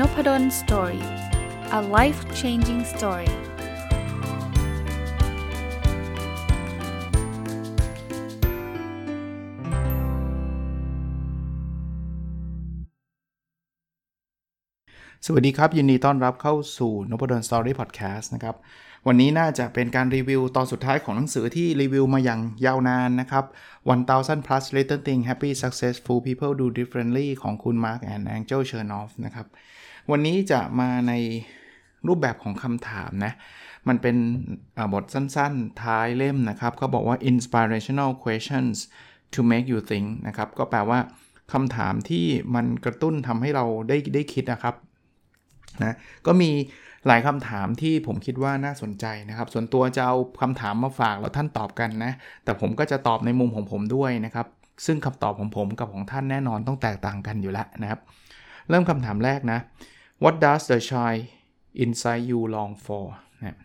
Nopadol's Story a life changing story สวัสดีครับ ยินดีต้อนรับเข้าสู่น p ด d o สตอรี่พอดแคสต์นะครับ วันนี้น่าจะเป็นการรีวิวตอนสุดท้ายของหนังสือที่รีวิวมาอย่างยาวนานนะครับ 1000 plus little things happy successful people do differently ของคุณ Mark and Angel Chernoff นะครับ วันนี้จะมาในรูปแบบของคำถามนะ มันเป็นบทสั้นๆ ท้ายเล่มนะครับเขาบอกว่า inspirational questions to make you think นะครับ ก็แปลว่าคำถามที่มันกระตุ้นทำให้เราได้ได้คิดนะครับนะก็มีหลายคำถามที่ผมคิดว่าน่าสนใจนะครับ ส่วนตัวจะเอาคำถามมาฝากแล้วท่านตอบกันนะ แต่ผมก็จะตอบในมุมของผมด้วยนะครับ ซึ่งคำตอบของผมกับของท่านแน่นอนต้องแตกต่างกันอยู่แล้วนะครับ เริ่มคำถามแรกนะ What does the child inside you long for นะ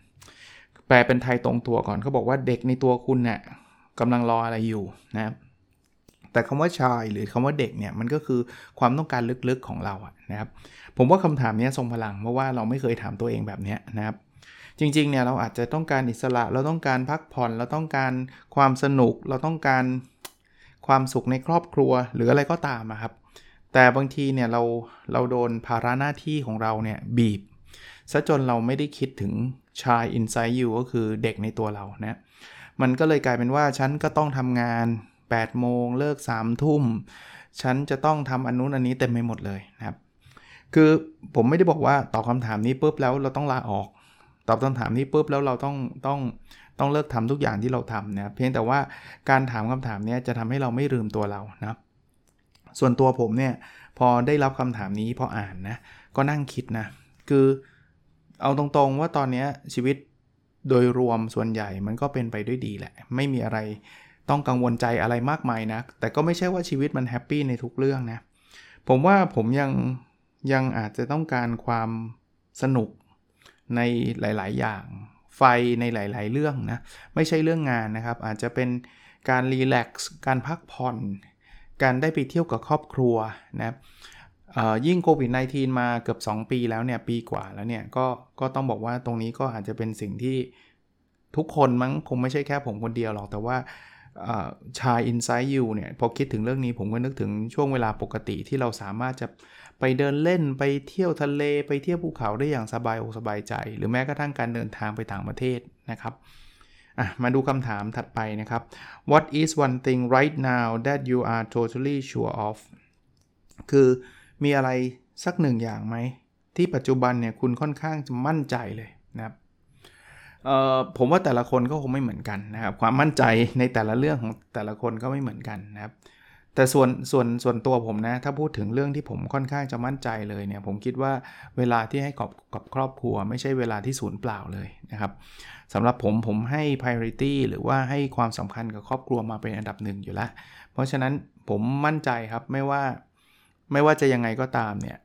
แปลเป็นไทยตรงตัวก่อนเขาบอกว่าเด็กในตัวคุณเนี่ยกำลังรออะไรอยู่นะแต่คำว่าชายหรือคำว่าเด็กเนี่ยมันก็คือความต้องการลึกๆของเราอะนะครับผมว่าคำถามนี้ทรงพลังเพราะว่าเราไม่เคยถามตัวเองแบบนี้นะครับ จริงๆเนี่ยเราอาจจะต้องการอิสระ เราต้องการพักผ่อน เราต้องการความสนุก เราต้องการความสุขในครอบครัว หรืออะไรก็ตามครับ แต่บางทีเนี่ยเราเราโดนภาระหน้าที่ของเราเนี่ยบีบซะจนเราไม่ได้คิดถึงชาย inside you ก็คือเด็กในตัวเรานะมันก็เลยกลายเป็นว่าฉันก็ต้องทำงาน 8 โมงเลิก3ทุ่ม ฉันจะต้องทำอันนู้นอันนี้เต็มไปหมดเลยนะครับ คือผมไม่ได้บอกว่าตอบคาถามนี้ปุ๊บแล้วเราต้องลาออก ตอบคำถามนี้ปุ๊บแล้วเราต้องต้องต้องเลิกทำทุกอย่างที่เราทำนะเพียงแต่ว่าการถามคำถามนี้จะทำให้เราไม่ลืมตัวเรานะครับ ส่วนตัวผมเนี่ยพอได้รับคำถามนี้พออ่านนะก็นั่งคิดนะคือเอาตรงๆว่าตอนนี้ชีวิตโดยรวมส่วนใหญ่มันก็เป็นไปด้วยดีแหละ ไม่มีอะไรต้องกังวลใจอะไรมากมายนะ แต่ก็ไม่ใช่ว่าชีวิตมันแฮปปี้ในทุกเรื่องนะ ผมว่าผมยังยังอาจจะต้องการความสนุกในหลาย ๆ อย่าง ไฟในหลาย ๆ เรื่องนะ ไม่ใช่เรื่องงานนะครับ อาจจะเป็นการรีแลกซ์การพักผ่อน การได้ไปเที่ยวกับครอบครัวนะยิ่งโควิด -19 มาเกือบ 2 ปีแล้วเนี่ยปีกว่าแล้วเนี่ยก็ก็ต้องบอกว่าตรงนี้ก็อาจจะเป็นสิ่งที่ทุกคนมั้งคงไม่ใช่แค่ผมคนเดียวหรอก แต่ว่าชาย Inside You เนี่ยพอคิดถึงเรื่องนี้ผมก็นึกถึงช่วงเวลาปกติที่เราสามารถจะไปเดินเล่นไปเที่ยวทะเลไปเที่ยวภูเขาได้อย่างสบายอกสบายใจ หรือแม้กระทั่งการเดินทางไปต่างประเทศนะครับ อะมาดูคำถามถัดไปนะครับ What is one thing right now that you are totally sure of คือมีอะไรสักหนึ่งอย่างไหม ที่ปัจจุบันเนี่ยคุณค่อนข้างจะมั่นใจเลยนะครับผมว่าแต่ละคนก็คงไม่เหมือนกันนะครับ ความมั่นใจในแต่ละเรื่องของแต่ละคนก็ไม่เหมือนกันนะครับ แต่ส่วนส่วนส่วนตัวผมนะ ถ้าพูดถึงเรื่องที่ผมค่อนข้างจะมั่นใจเลยเนี่ย ผมคิดว่าเวลาที่ให้กับกับครอบครัว ไม่ใช่เวลาที่ศูนย์เปล่าเลยนะครับสำหรับผมผมให้ priority หรือว่าให้ความสำคัญกับครอบครัวมาเป็นอันดับหนึ่งอยู่แล้ว เพราะฉะนั้นผมมั่นใจครับไม่ว่าไม่ว่าจะยังไงก็ตามเนี่ย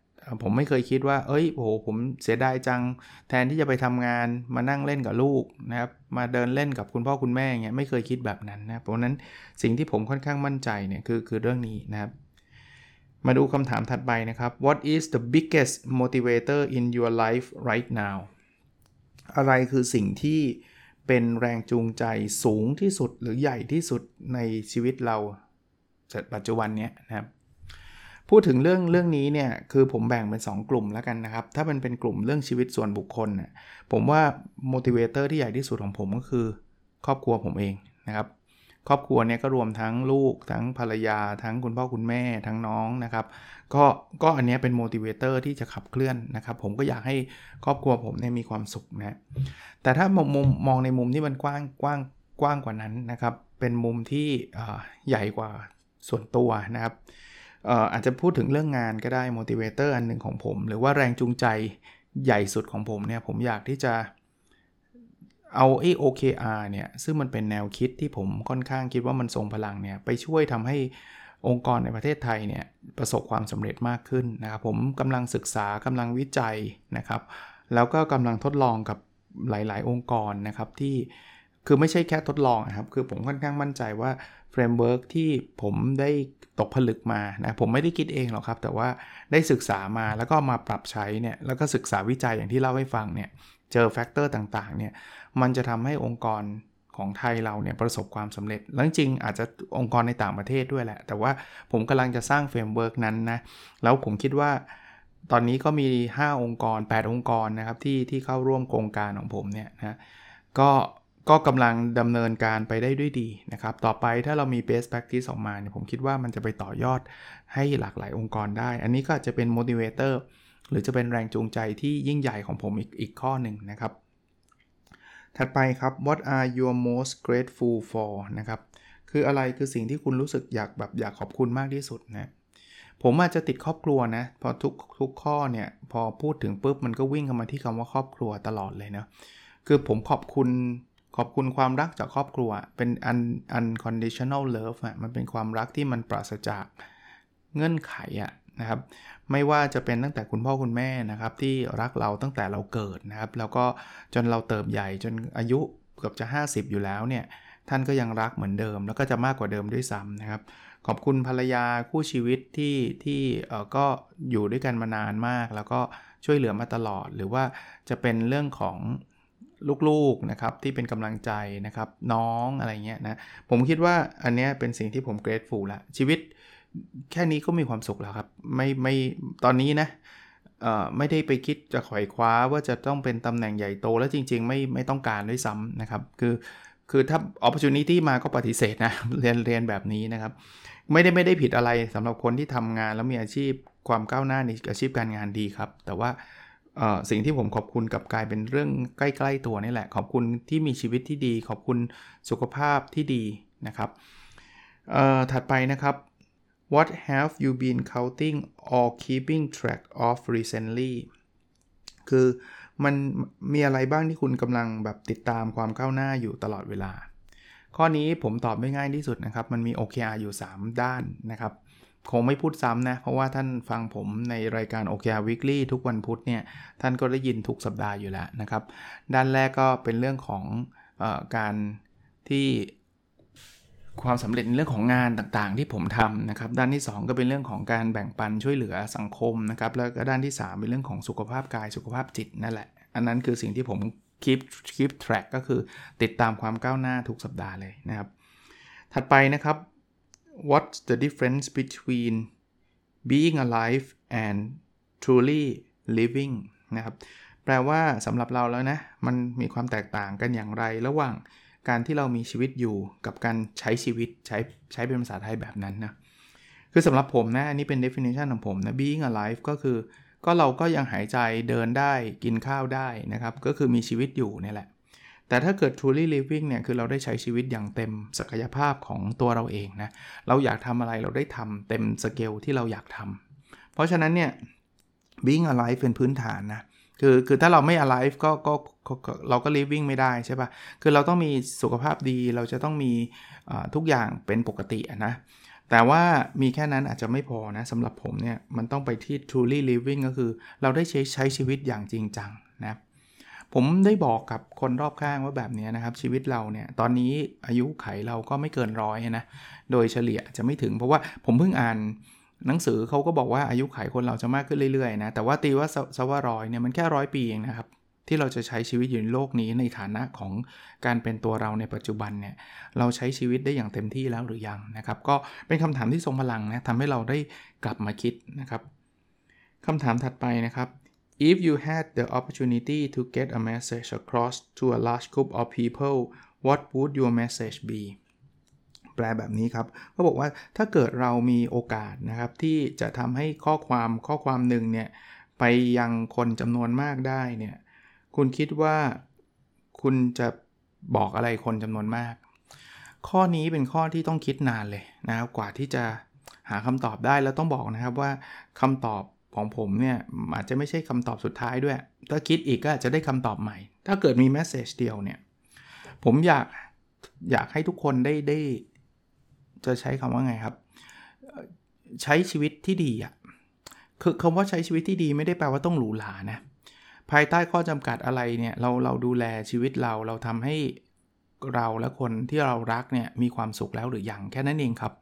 ผมไม่เคยคิดว่า เอ้ยโอ้โหผมเสียดายจัง แทนที่จะไปทำงานมานั่งเล่นกับลูกนะครับ มาเดินเล่นกับคุณพ่อคุณแม่เงี้ยไม่เคยคิดแบบนั้นนะ เพราะนั้นสิ่งที่ผมค่อนข้างมั่นใจเนี่ยคือคือเรื่องนี้นะครับ มาดูคำถามถัดไปนะครับ What is the biggest motivator in your life right now อะไรคือสิ่งที่เป็นแรงจูงใจสูงที่สุดหรือใหญ่ที่สุดในชีวิตเราปัจจุบันเนี้นะครับ พูดถึงเรื่องเรื่องนี้เนี่ยคือผมแบ่งเป็น 2 กลุ่มแล้วกันนะครับ ถ้ามันเป็นกลุ่มเรื่องชีวิตส่วนบุคคลเนี่ยผมว่า motivator ที่ใหญ่ที่สุดของผมก็คือ ครอบครัวผมเองนะครับครอบครัวเนี่ยก็รวมทั้งลูกทั้งภรรยา ทั้งคุณพ่อคุณแม่ทั้งน้องนะครับ ก็ก็อันนี้เป็น motivator ที่จะขับเคลื่อนนะครับ ผมก็อยากให้ครอบครัวผมเนี่ยมีความสุขนะแต่ถ้ามองมองในมุมที่มันกว้างกว้างกว้างกว่านั้นนะครับ เป็นมุมที่ใหญ่กว่าส่วนตัวนะครับ อาจจะพูดถึงเรื่องงานก็ได้ motivator อันหนึ่งของผม หรือว่าแรงจูงใจใหญ่สุดของผมเนี่ย ผมอยากที่จะเอาไอ้ OKR เนี่ย ซึ่งมันเป็นแนวคิดที่ผมค่อนข้างคิดว่ามันทรงพลังเนี่ย ไปช่วยทำให้องค์กรในประเทศไทยเนี่ย ประสบความสำเร็จมากขึ้นนะครับ ผมกำลังศึกษากำลังวิจัยนะครับ แล้วก็กำลังทดลองกับหลาย ๆ องค์กรนะครับที่คือไม่ใช่แค่ทดลองนะครับ คือผมค่อนข้างมั่นใจว่า รมเวิร์กที่ผมได้ตกผลึกมานะผมไม่ได้คิดเองหรอกครับ แต่ว่าได้ศึกษามาแล้วก็มาปรับใช้เนี่ยแล้วก็ศึกษาวิจัยอย่างที่เล่าให้ฟังเนี่ยเจอ factor ต่างๆเนี่ยมันจะทำให้องค์กรของไทยเราเนี่ยประสบความสำเร็จ แล้วจริงอาจจะองค์กรในต่างประเทศด้วยแหละ แต่ว่าผมกำลังจะสร้าง framework นั้นนะ แล้วผมคิดว่าตอนนี้ก็มี 5 องค์กร 8 องค์กรนะครับที่ที่เข้าร่วมโครงการของผมเนี่ยนะ ก็ ก็กำลังดำเนินการไปได้ด้วยดีนะครับ ต่อไปถ้าเรามี best practice ออกมาเนี่ยผมคิดว่ามันจะไปต่อยอดให้หลากหลายองค์กรได้ อันนี้ก็จะเป็น motivator หรือจะเป็นแรงจูงใจที่ยิ่งใหญ่ของผมอีกอีกข้อหนึ่งนะครับ ถัดไปครับ what are you most grateful for นะครับ คืออะไรคือสิ่งที่คุณรู้สึกอยากแบบอยากขอบคุณมากที่สุดนะผมอาจจะติดครอบครัวนะ พอทุกทุกข้อเนี่ยพอพูดถึงปุ๊บมันก็วิ่งเข้ามาที่คำว่าครอบครัวตลอดเลยนะคือผมขอบคุณ ขอบคุณความรักจากครอบครัว เป็น un unconditional love อะมันเป็นความรักที่มันปราศจากเงื่อนไขอะนะครับไม่ว่าจะเป็นตั้งแต่คุณพ่อคุณแม่นะครับที่รักเราตั้งแต่เราเกิดนะครับ แล้วก็จนเราเติบใหญ่จนอายุเกือบจะ 50 อยู่แล้วเนี่ยท่านก็ยังรักเหมือนเดิม แล้วก็จะมากกว่าเดิมด้วยซ้ำนะครับ ขอบคุณภรรยาคู่ชีวิตที่ที่เออก็อยู่ด้วยกันมานานมาก แล้วก็ช่วยเหลือมาตลอด หรือว่าจะเป็นเรื่องของ ลูกๆนะครับที่เป็นกำลังใจนะครับน้องอะไรเงี้ยนะผมคิดว่าอันเนี้ยเป็นสิ่งที่ผม grateful ละชีวิตแค่นี้ก็มีความสุขแล้วครับ ไม่ไม่ตอนนี้นะไม่ได้ไปคิดจะขวอยคว้าว่าจะต้องเป็นตำแหน่งใหญ่โต แล้วจริง ๆ ไม่ไม่ต้องการด้วยซ้ำนะครับ คือคือถ้า opportunity มาก็ปฏิเสธนะเรียนเรียนแบบนี้นะครับ ไม่ได้ไม่ได้ผิดอะไรสำหรับคนที่ทำงานแล้วมีอาชีพความก้าวหน้าในอาชีพการงานดีครับ แต่ว่า สิ่งที่ผมขอบคุณกับกลายเป็นเรื่องใกล้ ๆ ตัวนี่แหละ ขอบคุณที่มีชีวิตที่ดี ขอบคุณสุขภาพที่ดีนะครับถัดไปนะครับ What have you been counting or keeping track of recently คือมันมีอะไรบ้างที่คุณกำลังแบบติดตามความก้าวหน้าอยู่ตลอดเวลา ข้อนี้ผมตอบไม่ง่ายที่สุดนะครับ มันมี OKR อยู่ 3 ด้านนะครับ คงไม่พูดซ้ำนะ เพราะว่าท่านฟังผมในรายการ OKR Weekly ทุกวันพุธเนี่ย ท่านก็ได้ยินทุกสัปดาห์อยู่แล้วนะครับ ด้านแรกก็เป็นเรื่องของอการที่ความสำเร็จในเรื่องของงานต่างๆ ที่ผมทำนะครับ ด้านที่ 2 ก็เป็นเรื่องของการแบ่งปันช่วยเหลือสังคมนะครับ แล้วก็ด้านที่ 3 เป็นเรื่องของสุขภาพกายสุขภาพจิตนั่นแหละ อันนั้นคือสิ่งที่ผม keep keep track ก็คือติดตามความก้าวหน้าทุกสัปดาห์เลยนะครับ ถัดไปนะครับ what's the difference between being alive and truly living นะครับ แปลว่าสำหรับเราแล้วนะ มันมีความแตกต่างกันอย่างไรระหว่างการที่เรามีชีวิตอยู่กับการใช้ชีวิตใช้ใช้เป็นภาษาไทยแบบนั้นนะ คือสำหรับผมนะ อันนี้เป็น definition ของผมนะ being alive ก็คือ ก็เราก็ยังหายใจเดินได้กินข้าวได้นะครับ ก็คือมีชีวิตอยู่นี่แหละ แต่ถ้าเกิด truly living เนี่ยคือเราได้ใช้ชีวิตอย่างเต็มศักยภาพของตัวเราเองนะ เราอยากทำอะไรเราได้ทำเต็มสเกลที่เราอยากทำเพราะฉะนั้นเนี่ย being alive เป็นพื้นฐานนะคือคือถ้าเราไม่ alive ก็ก็เราก็ living ไม่ได้ใช่ปะ่ะ คือเราต้องมีสุขภาพดีเราจะต้องมีทุกอย่างเป็นปกตินะ แต่ว่ามีแค่นั้นอาจจะไม่พอนะสำหรับผมเนี่ย มันต้องไปที่ truly living ก็คือ เราได้ใช้ใช้ชีวิตอย่างจริงจังนะ ผมได้บอกกับคนรอบข้างว่าแบบนี้นะครับ ชีวิตเราเนี่ย ตอนนี้อายุไขเราก็ไม่เกินร้อยนะ โดยเฉลี่ยจะไม่ถึงเพราะว่าผมเพิ่งอ่านหนังสือเขาก็บอกว่าอายุไขคนเราจะมากขึ้นเรื่อยๆนะ แต่ว่าตีว่าสวร้อยเนี่ยมันแค่ร้อยปีเองนะครับ ที่เราจะใช้ชีวิตอยู่ในโลกนี้ในฐานะของการเป็นตัวเราในปัจจุบันเนี่ยเราใช้ชีวิตได้อย่างเต็มที่แล้วหรือยังนะครับ ก็เป็นคำถามที่ทรงพลังนะทำให้เราได้กลับมาคิดนะครับคำถามถัดไปนะครับ If you had the opportunity to get a message across to a large group of people what would your message be แปลแบบนี้ครับเขาบอกว่าถ้าเกิดเรามีโอกาสนะครับ ที่จะทำให้ข้อความข้อความหนึ่งเนี่ย ไปยังคนจำนวนมากได้เนี่ย คุณคิดว่าคุณจะบอกอะไรคนจำนวนมาก ข้อนี้เป็นข้อที่ต้องคิดนานเลยนะครับ กว่าที่จะหาคำตอบได้แล้วต้องบอกนะครับว่าคำตอบ ของผมเนี่ยอาจจะไม่ใช่คำตอบสุดท้ายด้วย ถ้าคิดอีกก็จะได้คำตอบใหม่ ถ้าเกิดมีแมสเซจเดียวเนี่ย ผมอยากอยากให้ทุกคนได้ได้ จะใช้คำว่าไงครับ ใช้ชีวิตที่ดีอะ่ะคือคำว่าใช้ชีวิตที่ดีไม่ได้แปลว่าต้องหรูหรานะภายใต้ข้อจำกัดอะไรเนี่ยเราเราดูแลชีวิตเราเราทำให้เราและคนที่เรารักเนี่ยมีความสุขแล้วหรือยังแค่นั้นเองครับ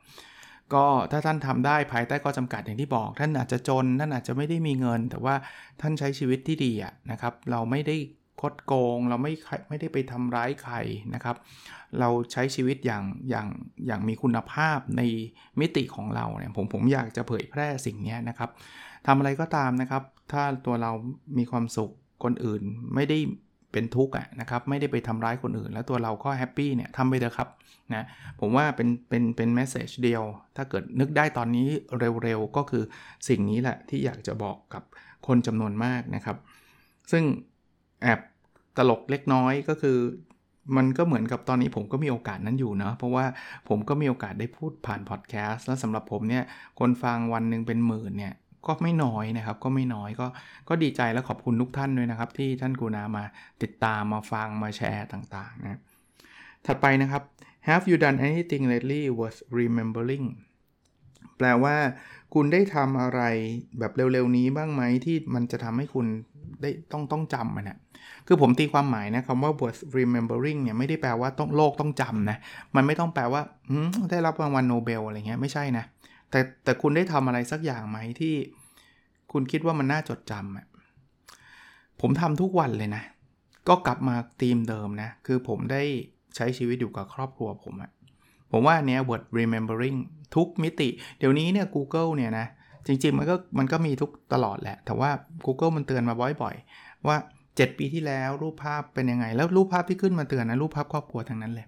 ก็ถ้าท่านทำได้ภายใต้ข้อจำกัดอย่างที่บอก ท่านอาจจะจน ท่านอาจจะไม่ได้มีเงิน แต่ว่าท่านใช้ชีวิตที่ดีอะนะครับ เราไม่ได้คดโกง เราไม่ไม่ได้ไปทำร้ายใครนะครับ เราใช้ชีวิตอย่างอย่างอย่างมีคุณภาพในมิติของเราเนี่ยผมผมอยากจะเผยแพร่สิ่งนี้นะครับทำอะไรก็ตามนะครับ ถ้าตัวเรามีความสุขคนอื่นไม่ได้ เป็นทุกข์นะครับไม่ได้ไปทำร้ายคนอื่น แล้วตัวเราก็ happy เนี่ยทำไปเถอะครับนะผมว่าเป็นเป็นเป็น message เดียว ถ้าเกิดนึกได้ตอนนี้เร็วๆ ก็คือสิ่งนี้แหละที่อยากจะบอกกับคนจำนวนมากนะครับ ซึ่งแอบตลกเล็กน้อยก็คือมันก็เหมือนกับตอนนี้ผมก็มีโอกาสนั้นอยู่เนาะเพราะว่าผมก็มีโอกาสได้พูดผ่านพอดแคสต์แล้วสำหรับผมเนี่ยคนฟังวันหนึ่งเป็นหมื่นเนี่ย ก็ไม่น้อยนะครับ ก็ไม่น้อยก็ก็ดีใจและขอบคุณทุกท่านด้วยนะครับ ที่ท่านกูนามาติดตามมาฟังมาแชร์ต่างๆนะถัดไปนะครับ Have you done anything lately worth remembering แปลว่า คุณได้ทำอะไรแบบเร็วๆนี้บ้างไหมที่มันจะทำให้คุณได้ต้องต้องจำมันนะคือผมตีความหมายนะคำว่า worth remembering เนี่ยไม่ได้แปลว่าต้องโลกต้องจำนะ มันไม่ต้องแปลว่าได้รับรางวัลโนเบลอะไรเงี้ยไม่ใช่นะ แต่แต่คุณได้ทำอะไรสักอย่างไหมที่คุณคิดว่ามันน่าจดจำอะผมทำทุกวันเลยนะ ก็กลับมาธีมเดิมนะ คือผมได้ใช้ชีวิตอยู่กับครอบครัวผมอะผมว่าเนี้ย word remembering ทุกมิติ เดี๋ยวนี้เนี่ย Google เนี่ยนะ จริงๆ มันก็มันก็มีทุกตลอดแหละ แต่ว่า Google มันเตือนมาบ่อยๆ ว่า 7 ปีที่แล้วรูปภาพเป็นยังไง แล้วรูปภาพที่ขึ้นมาเตือนนะ รูปภาพครอบครัวทั้งนั้นเลย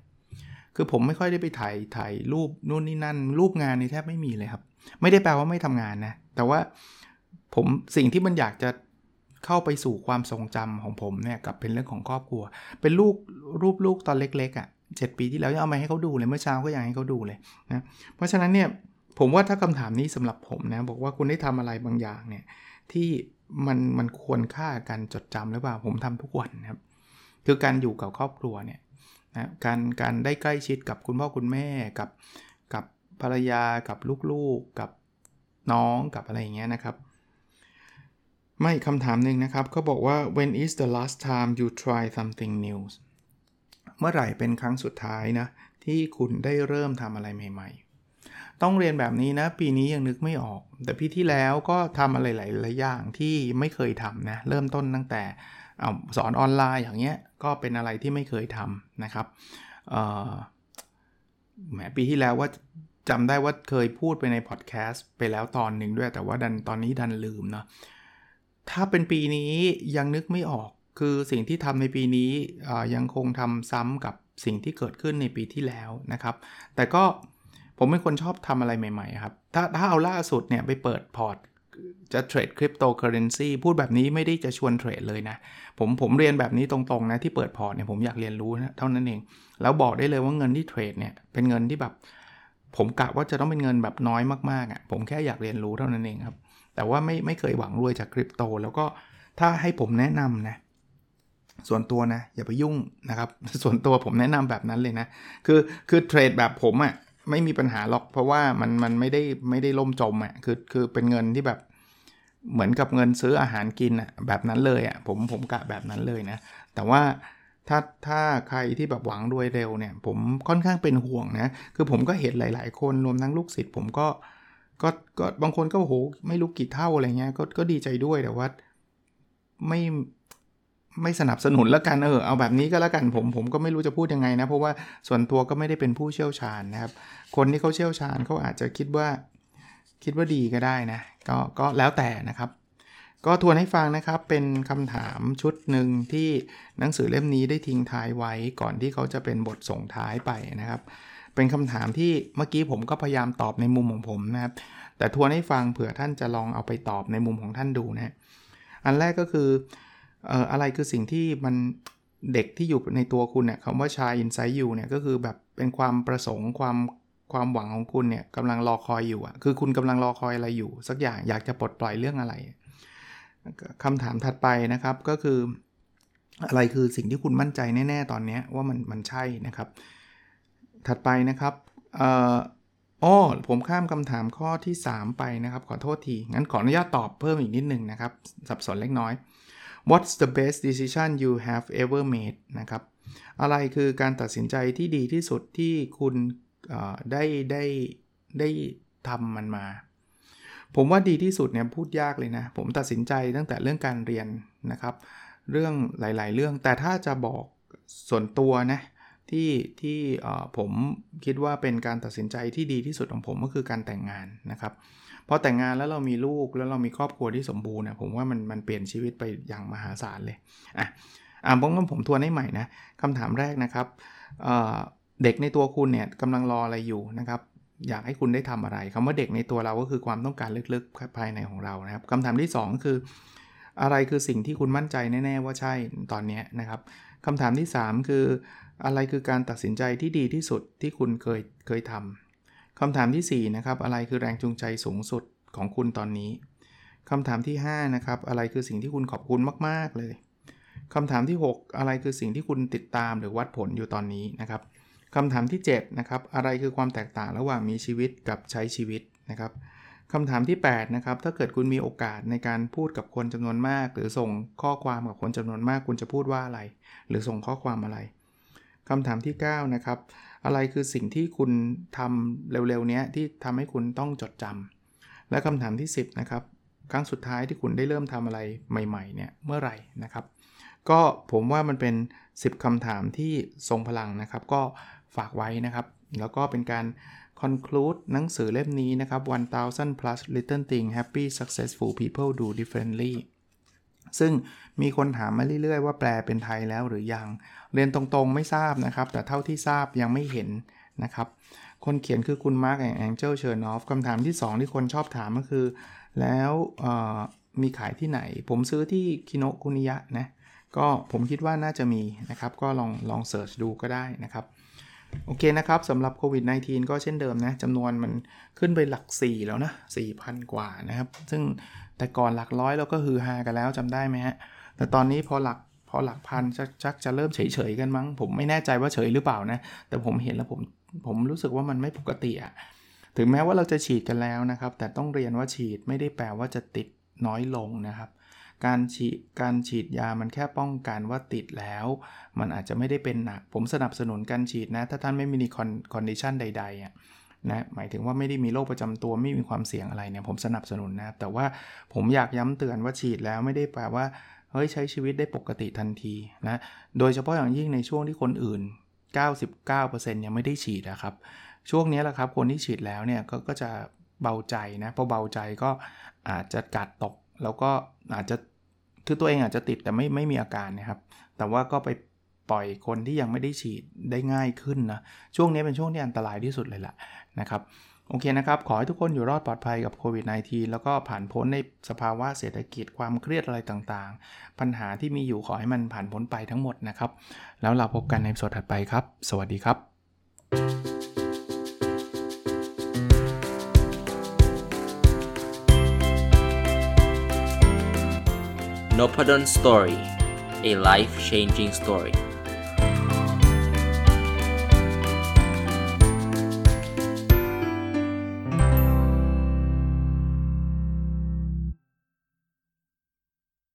คือผมไม่ค่อยได้ไปถ่ายถ่ายรูปนู่นนี่นั่น รูปงานนี่แทบไม่มีเลยครับ ไม่ได้แปลว่าไม่ทำงานนะ แต่ว่าผมสิ่งที่มันอยากจะเข้าไปสู่ความทรงจำของผมเนี่ยกับเป็นเรื่องของครอบครัว เป็นลูกรูปลูกตอนเล็กๆอะ่ะเปีที่แล้วยังเอามาให้เขาดูเลยเมื่อเช้าก็ยังให้เขาดูเลยนะเพราะฉะนั้นเนี่ยผมว่าถ้าคำถามนี้สำหรับผมนะบอกว่าคุณได้ทำอะไรบางอย่างเนี่ยที่มันมันควรค่าการจดจำหรือเปล่าผมทำทุกวันนะครับคือการอยู่กับครอบครัวเนี่ย นะการการได้ใกล้ชิดกับคุณพ่อคุณแม่กับกับภรรยากับลูกๆกับน้องกับอะไรอย่างเงี้ยนะครับ ไม่คำถามหนึ่งนะครับเขาบอกว่า when is the last time you try something new เมื่อไหร่เป็นครั้งสุดท้ายนะที่คุณได้เริ่มทำอะไรใหม่ ๆ ต้องเรียนแบบนี้นะ ปีนี้ยังนึกไม่ออก แต่ปีที่แล้วก็ทำอะไรหลายๆอย่างที่ไม่เคยทำนะ เริ่มต้นตั้งแต่ เอาสอนออนไลน์อย่างเงี้ยก็เป็นอะไรที่ไม่เคยทำนะครับแหมปีที่แล้วว่าจำได้ว่าเคยพูดไปในพอดแคสต์ไปแล้วตอนหนึ่งด้วย แต่ว่าดันตอนนี้ดันลืมเนาะถ้าเป็นปีนี้ยังนึกไม่ออกคือสิ่งที่ทำในปีนี้ยังคงทำซ้ำกับสิ่งที่เกิดขึ้นในปีที่แล้วนะครับ แต่ก็ผมเป็นคนชอบทำอะไรใหม่ ๆ ครับ ถ้าถ้าเอาล่าสุดเนี่ยไปเปิดพอร์ต จะเทรดคริปโตเคอเรนซีพูดแบบนี้ไม่ได้จะชวนเทรดเลยนะ ผมผมเรียนแบบนี้ตรงๆนะ ที่เปิดพอร์ตเนี่ยผมอยากเรียนรู้นะเท่านั้นเอง แล้วบอกได้เลยว่าเงินที่เทรดเนี่ยเป็นเงินที่แบบ ผมกะว่าจะต้องเป็นเงินแบบน้อยมากๆอะ่ะผมแค่อยากเรียนรู้เท่านั้นเองครับ แต่ว่าไม่ไม่เคยหวังรวยจากคริปโต แล้วก็ถ้าให้ผมแนะนำนะส่วนตัวนะอย่าไปยุ่งนะครับ ส่วนตัวผมแนะนำแบบนั้นเลยนะ คือคือเทรดแบบผมอะ่ะ ไม่มีปัญหาหรอก เพราะว่ามันมันไม่ได้ไม่ได้ล่มจมอะ่ะคือคือเป็นเงินที่แบบเหมือนกับเงินซื้ออาหารกินอะ่ะแบบนั้นเลยอะ่ะผมผมกะแบบนั้นเลยนะ แต่ว่าถ้าถ้าใครที่แบบหวังรวยเร็วเนี่ย ผมค่อนข้างเป็นห่วงนะ คือผมก็เห็นหลาย ๆ คนรวมทั้งลูกศิษย์ผมก็ก็ก็บางคนก็โหไม่รู้กี่เท่าอะไรเงี้ยก็ก็ดีใจด้วยแต่ว่าไม่ ไม่สนับสนุนแล้วกันเออเอาแบบนี้ก็แล้วกันผมผมก็ไม่รู้จะพูดยังไงนะ เพราะว่าส่วนตัวก็ไม่ได้เป็นผู้เชี่ยวชาญนะครับ คนที่เขาเชี่ยวชาญเขาอาจจะคิดว่า คิดว่าดีก็ได้นะก็ก็แล้วแต่นะครับ ก็ทวนให้ฟังนะครับเป็นคำถามชุดหนึ่งที่หนังสือเล่มนี้ได้ทิ้งท้ายไว้ก่อนที่เขาจะเป็นบทส่งท้ายไปนะครับ เป็นคำถามที่เมื่อกี้ผมก็พยายามตอบในมุมของผมนะครับ แต่ทวนให้ฟังเผื่อท่านจะลองเอาไปตอบในมุมของท่านดูนะอันแรกก็คือ อออะไรคือสิ่งที่มันเด็กที่อยู่ในตัวคุณเนี่ยคำว่าชายอินไซต์อยู่เนี่ยก็คือแบบเป็นความประสงค์ความความหวังของคุณเนี่ยกำลังรอคอยอยู่อะคือคุณกำลังรอคอยอะไรอยู่ สักอย่างอยากจะปลดปล่อยเรื่องอะไรคำถามถัดไปนะครับก็คือ อะไรคือสิ่งที่คุณมั่นใจแน่ๆตอนนี้ว่ามันมันใช่นะครับ ถัดไปนะครับเอ่ออ๋อผมข้ามคำถามข้อที่ 3 ไปนะครับ ขอโทษที งั้นขออนุญาตตอบเพิ่มอีกนิดนึงนะครับ สับสนเล็กน้อย What's the best decision you have ever made นะครับ อะไรคือการตัดสินใจที่ดีที่สุดที่คุณได้ได้ได้ทำมันมา ผมว่าดีที่สุดเนี่ยพูดยากเลยนะ ผมตัดสินใจตั้งแต่เรื่องการเรียนนะครับ เรื่องหลาย ๆ เรื่อง แต่ถ้าจะบอกส่วนตัวนะที่ที่ผมคิดว่าเป็นการตัดสินใจที่ดีที่สุดของผมก็คือการแต่งงานนะครับ พอแต่งงานแล้วเรามีลูกแล้วเรามีครอบครัวที่สมบูรณ์นะผมว่ามันมันเปลี่ยนชีวิตไปอย่างมหาศาลเลยอะอ่าผมก็ผมทวนให้ใหม่นะคำถามแรกนะครับเเด็กในตัวคุณเนี่ยกำลังรออะไรอยู่นะครับอยากให้คุณได้ทำอะไรคำว่าเด็กในตัวเราก็คือความต้องการลึกๆภายในของเรานะครับคำถามที่ 2 คือ อะไรคือสิ่งที่คุณมั่นใจแน่ๆว่าใช่ตอนนี้นะครับคำถามที่ 3 คือ อะไรคือการตัดสินใจที่ดีที่สุดที่คุณเคยเคยทำ คำถามที่ 4 นะครับ อะไรคือแรงจูงใจสูงสุดของคุณตอนนี้คำถามที่ 5 นะครับ อะไรคือสิ่งที่คุณขอบคุณมาก ๆ เลยคำถามที่ 6 อะไรคือสิ่งที่คุณติดตามหรือวัดผลอยู่ตอนนี้นะครับคำถามที่ 7 นะครับ อะไรคือความแตกต่างระหว่างมีชีวิตกับใช้ชีวิตนะครับคำถามที่ 8 นะครับ ถ้าเกิดคุณมีโอกาสในการพูดกับคนจำนวนมาก หรือส่งข้อความกับคนจำนวนมาก คุณจะพูดว่าอะไร หรือส่งข้อความอะไรคำถามที่ 9 นะครับ อะไรคือสิ่งที่คุณทำเร็วๆนี้ที่ทำให้คุณต้องจดจำและคำถามที่ 10นะครับครั้งสุดท้ายที่คุณได้เริ่มทำอะไรใหม่ๆเนี่ยเมื่อไหร่นะครับ ก็ผมว่ามันเป็น 10คำถามที่ทรงพลังนะครับ ก็ฝากไว้นะครับ แล้วก็เป็นการ conclude หนังสือเล่มนี้นะครับ1000 plus little thing happy successful people do differently ซึ่งมีคนถามมาเรื่อยๆ ว่าแปลเป็นไทยแล้วหรือยัง เรียนตรงๆไม่ทราบนะครับ แต่เท่าที่ทราบยังไม่เห็นนะครับ คนเขียนคือคุณ Mark Angel Chernoff คำถามที่ 2 ที่คนชอบถามก็คือ แล้วมีขายที่ไหน ผมซื้อที่คิโนคุนิยะนะ ก็ผมคิดว่าน่าจะมีนะครับ ก็ลองลอง search ดูก็ได้นะครับ โอเคนะครับสำหรับโควิด -19 ก็เช่นเดิมนะจำนวนมันขึ้นไปหลัก 4 แล้วนะ 4,000 กว่านะครับ ซึ่ง แต่ก่อนหลักร้อยเราก็ฮือฮากันแล้วจำได้ไหมฮะ แต่ตอนนี้พอหลักพอหลักพันชักจะเริ่มเฉยๆกันมั้ง ผมไม่แน่ใจว่าเฉยหรือเปล่านะ แต่ผมเห็นแล้วผมผมรู้สึกว่ามันไม่ปกติอะถึงแม้ว่าเราจะฉีดกันแล้วนะครับ แต่ต้องเรียนว่าฉีดไม่ได้แปลว่าจะติดน้อยลงนะครับ การฉีดการฉีดยามันแค่ป้องกันว่าติดแล้ว มันอาจจะไม่ได้เป็นหนัก ผมสนับสนุนการฉีดนะ ถ้าท่านไม่มีcondition ใดๆอะ นะหมายถึงว่าไม่ได้มีโรคประจำตัวไม่มีความเสี่ยงอะไรเนี่ยผมสนับสนุนนะแต่ว่าผมอยากย้ำเตือนว่าฉีดแล้วไม่ได้แปลว่าเฮ้ยใช้ชีวิตได้ปกติทันทีนะโดยเฉพาะอย่างยิ่งในช่วงที่คนอื่น 99%ยังไม่ได้ฉีดนะครับ ช่วงนี้แหละครับคนที่ฉีดแล้วเนี่ยก็จะเบาใจนะพอเบาใจก็อาจจะการ์ดตก แล้วก็อาจจะคือตัวเองอาจจะติดแต่ไม่ไม่มีอาการนะครับ แต่ว่าก็ไป ปล่อยคนที่ยังไม่ได้ฉีดได้ง่ายขึ้นนะ ช่วงนี้เป็นช่วงที่อันตรายที่สุดเลยแหละนะครับ โอเคนะครับ ขอให้ทุกคนอยู่รอดปลอดภัยกับโควิด -19 แล้วก็ผ่านพ้นในสภาวะเศรษฐกิจความเครียดอะไรต่างๆ ปัญหาที่มีอยู่ขอให้มันผ่านพ้นไปทั้งหมดนะครับ แล้วเราพบกันในสดถัดไปครับ สวัสดีครับ n o p a d o n Story a life changing story